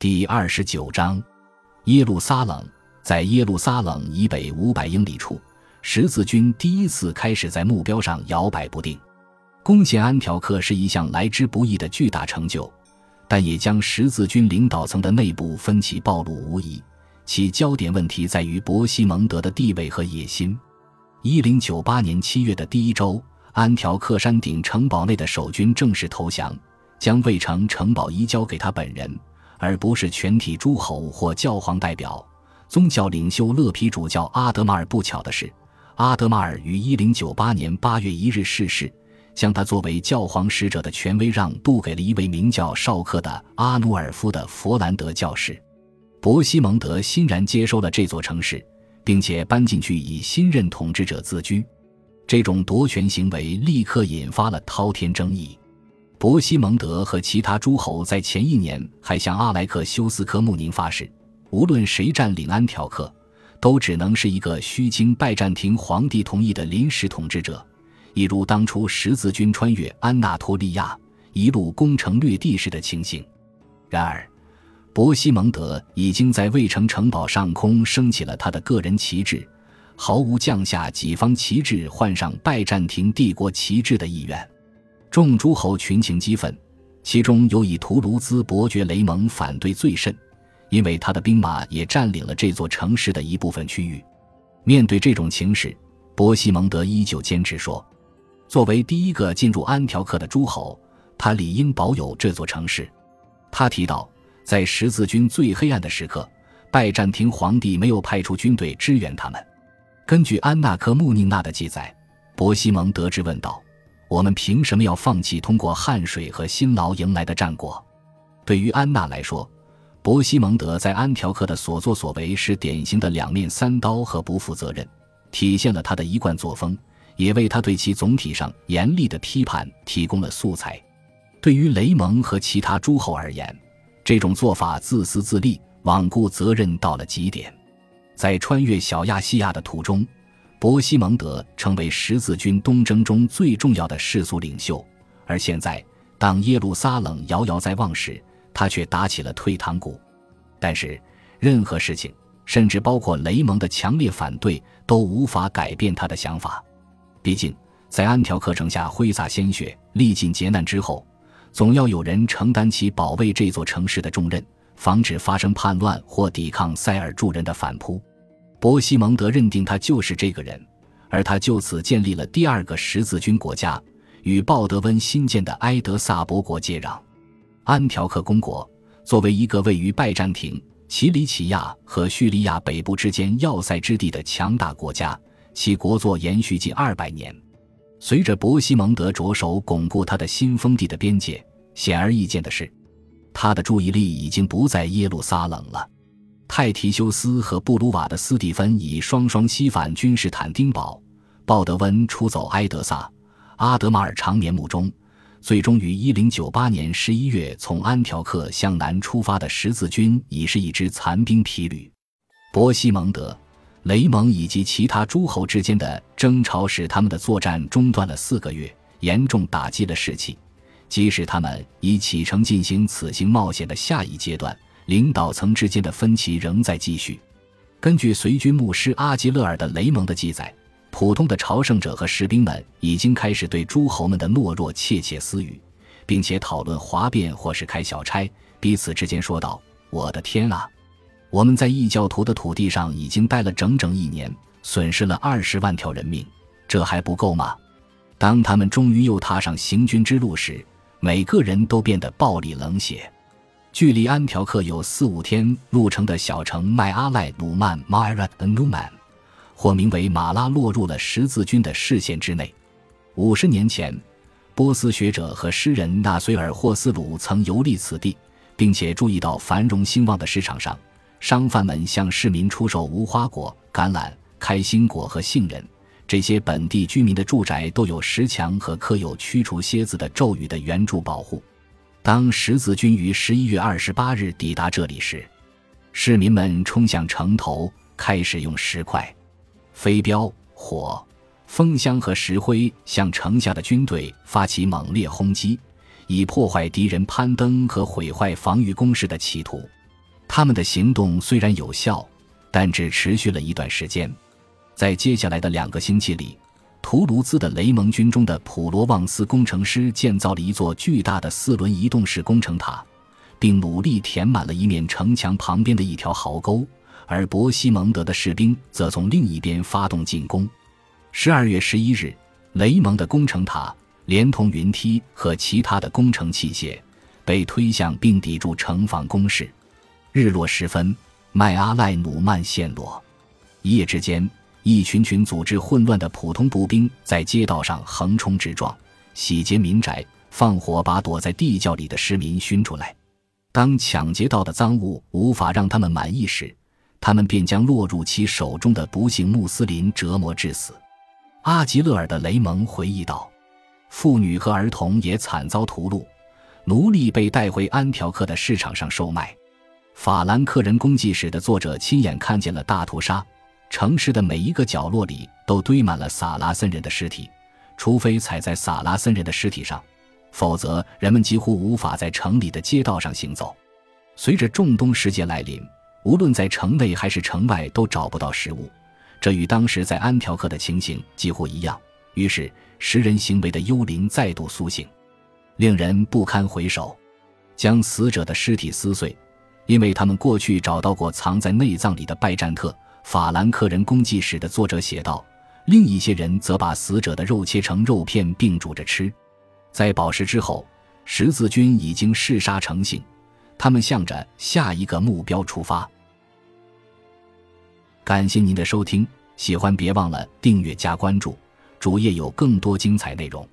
第二十九章，耶路撒冷。在耶路撒冷以北五百英里处，十字军第一次开始在目标上摇摆不定。攻陷安条克是一项来之不易的巨大成就，但也将十字军领导层的内部分歧暴露无遗。其焦点问题在于伯西蒙德的地位和野心。一零九八年七月的第一周，安条克山顶城堡内的守军正式投降。将卫城城堡移交给他本人，而不是全体诸侯或教皇代表。宗教领袖勒皮主教阿德马尔不巧的是，阿德马尔于一零九八年八月一日逝世，将他作为教皇使者的权威让渡给了一位名叫绍克的阿努尔夫的佛兰德教士。伯西蒙德欣然接收了这座城市，并且搬进去以新任统治者自居。这种夺权行为立刻引发了滔天争议。伯西蒙德和其他诸侯在前一年还向阿莱克修斯科穆宁发誓，无论谁占领安条克，都只能是一个需经拜占庭皇帝同意的临时统治者，一如当初十字军穿越安纳托利亚，一路攻城略地时的情形。然而，伯西蒙德已经在卫城城堡上空升起了他的个人旗帜，毫无降下己方旗帜换上拜占庭帝国旗帜的意愿。众诸侯群情激愤，其中有以图卢兹伯爵雷蒙反对最甚，因为他的兵马也占领了这座城市的一部分区域。面对这种情势，伯西蒙德依旧坚持说：“作为第一个进入安条克的诸侯，他理应保有这座城市。”他提到，在十字军最黑暗的时刻，拜占庭皇帝没有派出军队支援他们。根据安纳克穆宁娜的记载，伯西蒙德质问道。我们凭什么要放弃通过汗水和辛劳赢来的战果？对于安娜来说，伯西蒙德在安条克的所作所为是典型的两面三刀和不负责任，体现了他的一贯作风，也为他对其总体上严厉的批判提供了素材。对于雷蒙和其他诸侯而言，这种做法自私自利、罔顾责任到了极点。在穿越小亚细亚的途中。伯西蒙德成为十字军东征中最重要的世俗领袖，而现在，当耶路撒冷遥遥在望时，他却打起了退堂鼓。但是，任何事情，甚至包括雷蒙的强烈反对，都无法改变他的想法。毕竟，在安条克城下挥洒鲜血、历尽劫难之后，总要有人承担起保卫这座城市的重任，防止发生叛乱或抵抗塞尔柱人的反扑。伯西蒙德认定他就是这个人，而他就此建立了第二个十字军国家，与鲍德温新建的埃德萨伯国接壤。安条克公国作为一个位于拜占庭、奇里乞亚和叙利亚北部之间要塞之地的强大国家，其国祚延续近二百年。随着伯西蒙德着手巩固他的新封地的边界，显而易见的是，他的注意力已经不在耶路撒冷了。泰提修斯和布鲁瓦的斯蒂芬以双双西返君士坦丁堡，鲍德温出走埃德萨，阿德马尔长眠墓中，最终于一零九八年十一月从安条克向南出发的十字军已是一支残兵疲旅。伯西蒙德、雷蒙以及其他诸侯之间的争吵使他们的作战中断了四个月，严重打击了士气。即使他们已启程进行此行冒险的下一阶段。领导层之间的分歧仍在继续。根据随军牧师阿基勒尔的雷蒙的记载，普通的朝圣者和士兵们已经开始对诸侯们的懦弱窃窃私语，并且讨论哗变或是开小差，彼此之间说道：“我的天啊，我们在异教徒的土地上已经待了整整一年，损失了二十万条人命，这还不够吗？”当他们终于又踏上行军之路时，每个人都变得暴力冷血。距离安条克有四五天路程的小城麦阿赖鲁曼 （Myrat Numan） 或名为马拉，落入了十字军的视线之内。五十年前，波斯学者和诗人纳随尔·霍斯鲁曾游历此地，并且注意到繁荣兴旺的市场上，商贩们向市民出售无花果、橄榄、开心果和杏仁。这些本地居民的住宅都有石墙和刻有驱除蝎子的咒语的圆柱保护。当十字军于十一月二十八日抵达这里时，市民们冲向城头，开始用石块、飞镖、火、风箱和石灰向城下的军队发起猛烈轰击，以破坏敌人攀登和毁坏防御工事的企图。他们的行动虽然有效，但只持续了一段时间。在接下来的两个星期里，图卢兹的雷蒙军中的普罗旺斯工程师建造了一座巨大的四轮移动式工程塔，并努力填满了一面城墙旁边的一条壕沟。而伯西蒙德的士兵则从另一边发动进攻。十二月十一日，雷蒙的工程塔连同云梯和其他的工程器械被推向并抵住城防工事。日落时分，麦阿赖努曼陷落。一夜之间，一群群组织混乱的普通步兵在街道上横冲直撞，洗劫民宅，放火把躲在地窖里的市民熏出来。当抢劫到的赃物无法让他们满意时，他们便将落入其手中的不幸穆斯林折磨致死。阿吉勒尔的雷蒙回忆道：“妇女和儿童也惨遭屠戮，奴隶被带回安条克的市场上售卖。法兰克人公记史的作者亲眼看见了大屠杀，城市的每一个角落里都堆满了萨拉森人的尸体，除非踩在萨拉森人的尸体上，否则人们几乎无法在城里的街道上行走。随着仲冬时节来临。”无论在城内还是城外，都找不到食物，这与当时在安条克的情形几乎一样。于是，食人行为的幽灵再度苏醒，令人不堪回首。将死者的尸体撕碎，因为他们过去找到过藏在内脏里的拜占特法兰克人公祭史的作者写道。另一些人则把死者的肉切成肉片并煮着吃。在饱食之后，十字军已经嗜杀成性。他们向着下一个目标出发。感谢您的收听，喜欢别忘了订阅加关注，主页有更多精彩内容。